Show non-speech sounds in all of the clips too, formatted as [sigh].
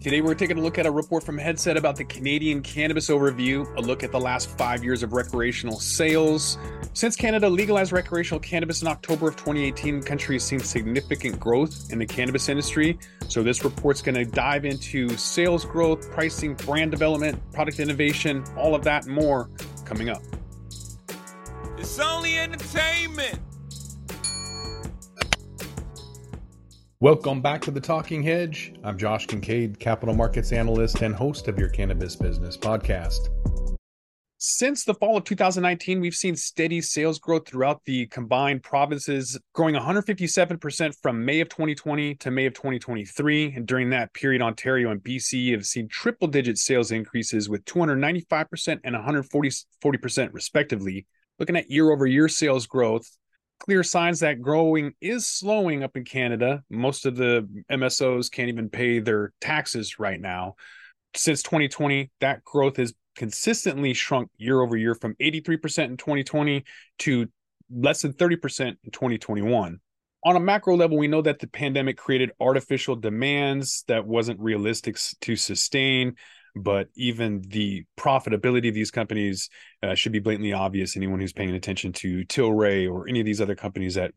Today, we're taking a look at a report from Headset about the Canadian cannabis overview, a look at the last five years of recreational sales. Since Canada legalized recreational cannabis in October of 2018, the country has seen significant growth in the cannabis industry. So, this report's going to dive into sales growth, pricing, brand development, product innovation, all of that and more coming up. It's only entertainment. Welcome back to the Talking Hedge. I'm Josh Kincaid, capital markets analyst and host of your cannabis business podcast. Since the fall of 2019, we've seen steady sales growth throughout the combined provinces, growing 157% from May of 2020 to May of 2023. And during that period, Ontario and BC have seen triple digit sales increases with 295% and 140% respectively. Looking at year over year sales growth, clear signs that growing is slowing up in Canada. Most of the MSOs can't even pay their taxes right now. Since 2020, that growth has consistently shrunk year over year from 83% in 2020 to less than 30% in 2021. On a macro level, we know that the pandemic created artificial demands that wasn't realistic to sustain but even the profitability of these companies uh, should be blatantly obvious. Anyone who's paying attention to Tilray or any of these other companies that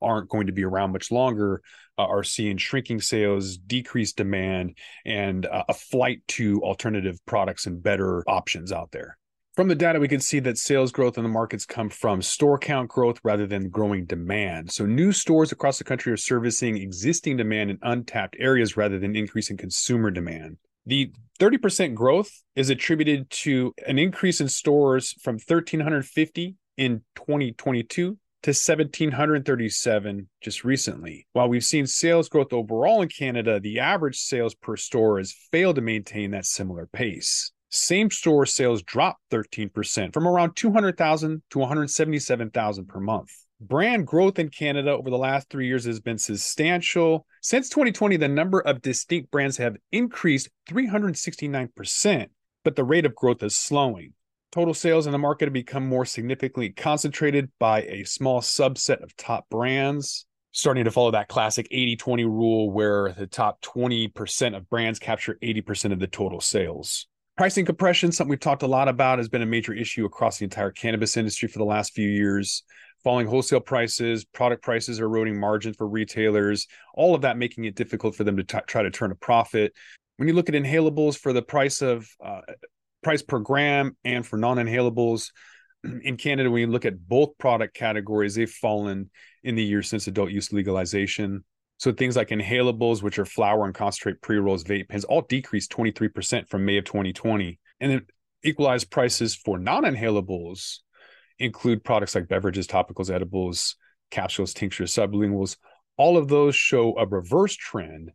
aren't going to be around much longer uh, are seeing shrinking sales, decreased demand, and uh, a flight to alternative products and better options out there. From the data, we can see that sales growth in the markets come from store count growth rather than growing demand. So, new stores across the country are servicing existing demand in untapped areas rather than increasing consumer demand. The 30% growth is attributed to an increase in stores from 1,350 in 2022 to 1,737 just recently. While we've seen sales growth overall in Canada, the average sales per store has failed to maintain that similar pace. Same store sales dropped 13% from around 200,000 to 177,000 per month brand growth in Canada over the last three years has been substantial. Since 2020, the number of distinct brands have increased 369%, but the rate of growth is slowing. Total sales in the market have become more significantly concentrated by a small subset of top brands, starting to follow that classic 80 20 rule where the top 20% of brands capture 80% of the total sales. Pricing compression, something we've talked a lot about, has been a major issue across the entire cannabis industry for the last few years falling wholesale prices, product prices are eroding margins for retailers, all of that making it difficult for them to t- try to turn a profit. When you look at inhalables for the price of uh, price per gram and for non-inhalables [clears throat] in Canada, when you look at both product categories, they've fallen in the years since adult use legalization. So things like inhalables, which are flower and concentrate pre-rolls, vape pens, all decreased 23% from May of 2020. And then equalized prices for non-inhalables include products like beverages, topicals, edibles, capsules, tinctures, sublinguals. All of those show a reverse trend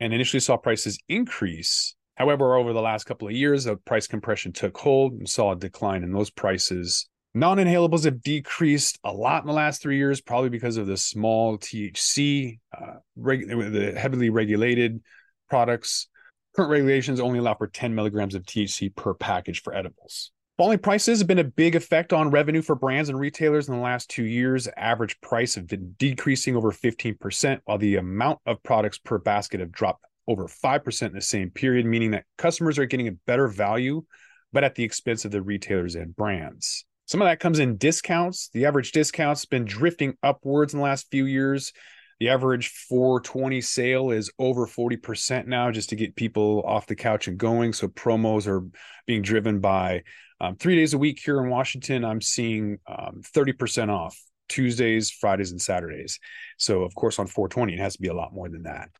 and initially saw prices increase. However, over the last couple of years, the price compression took hold and saw a decline in those prices. Non inhalables have decreased a lot in the last three years, probably because of the small THC, uh, reg- the heavily regulated products. Current regulations only allow for 10 milligrams of THC per package for edibles. Falling prices have been a big effect on revenue for brands and retailers in the last two years. Average price have been decreasing over 15%, while the amount of products per basket have dropped over 5% in the same period, meaning that customers are getting a better value, but at the expense of the retailers and brands. Some of that comes in discounts. The average discount's been drifting upwards in the last few years. The average 420 sale is over 40% now just to get people off the couch and going. So promos are being driven by um, three days a week here in Washington, I'm seeing um, 30% off Tuesdays, Fridays, and Saturdays. So, of course, on 420, it has to be a lot more than that.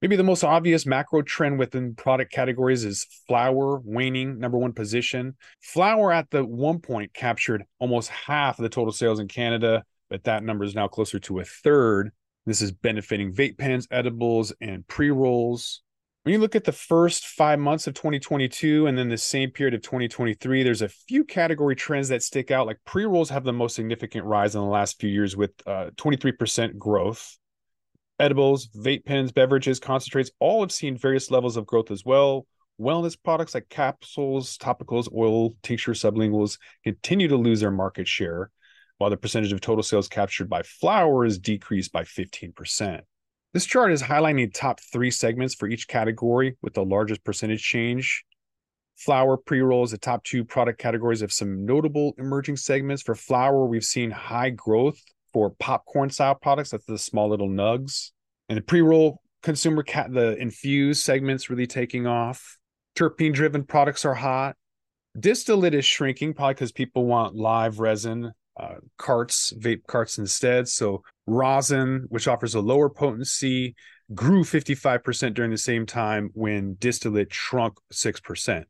Maybe the most obvious macro trend within product categories is flower waning, number one position. Flower at the one point captured almost half of the total sales in Canada, but that number is now closer to a third. This is benefiting vape pens, edibles, and pre rolls. When you look at the first five months of 2022 and then the same period of 2023, there's a few category trends that stick out. Like pre rolls have the most significant rise in the last few years with uh, 23% growth. Edibles, vape pens, beverages, concentrates all have seen various levels of growth as well. Wellness products like capsules, topicals, oil, tincture, sublinguals continue to lose their market share, while the percentage of total sales captured by flowers decreased by 15%. This chart is highlighting the top three segments for each category with the largest percentage change. Flower pre rolls, the top two product categories of some notable emerging segments. For flower, we've seen high growth for popcorn style products. That's the small little nugs. And the pre roll consumer cat, the infused segments really taking off. Terpene driven products are hot. Distillate is shrinking, probably because people want live resin uh, carts, vape carts instead. So rosin, which offers a lower potency, grew 55% during the same time when distillate shrunk 6%.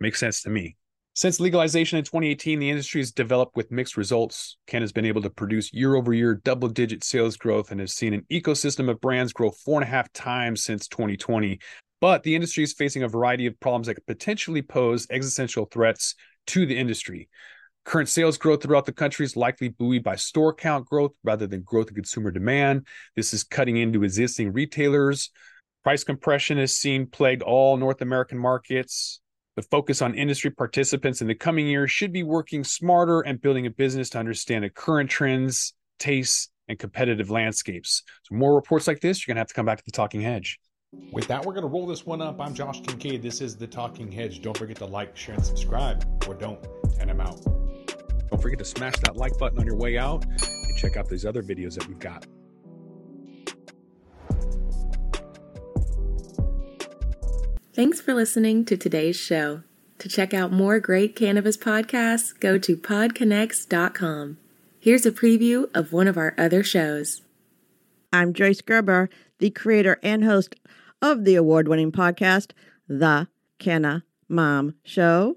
Makes sense to me. Since legalization in 2018, the industry has developed with mixed results. Ken has been able to produce year over year double digit sales growth and has seen an ecosystem of brands grow four and a half times since 2020. But the industry is facing a variety of problems that could potentially pose existential threats to the industry. Current sales growth throughout the country is likely buoyed by store count growth rather than growth in consumer demand. This is cutting into existing retailers. Price compression is seen plague all North American markets. The focus on industry participants in the coming years should be working smarter and building a business to understand the current trends, tastes, and competitive landscapes. So, more reports like this, you're going to have to come back to the Talking Hedge. With that, we're going to roll this one up. I'm Josh Kincaid. This is the Talking Hedge. Don't forget to like, share, and subscribe, or don't, and I'm out. Don't forget to smash that like button on your way out and check out these other videos that we've got. Thanks for listening to today's show. To check out more great cannabis podcasts, go to podconx.com. Here's a preview of one of our other shows. I'm Joyce Gerber, the creator and host of the award winning podcast, The Canna Mom Show.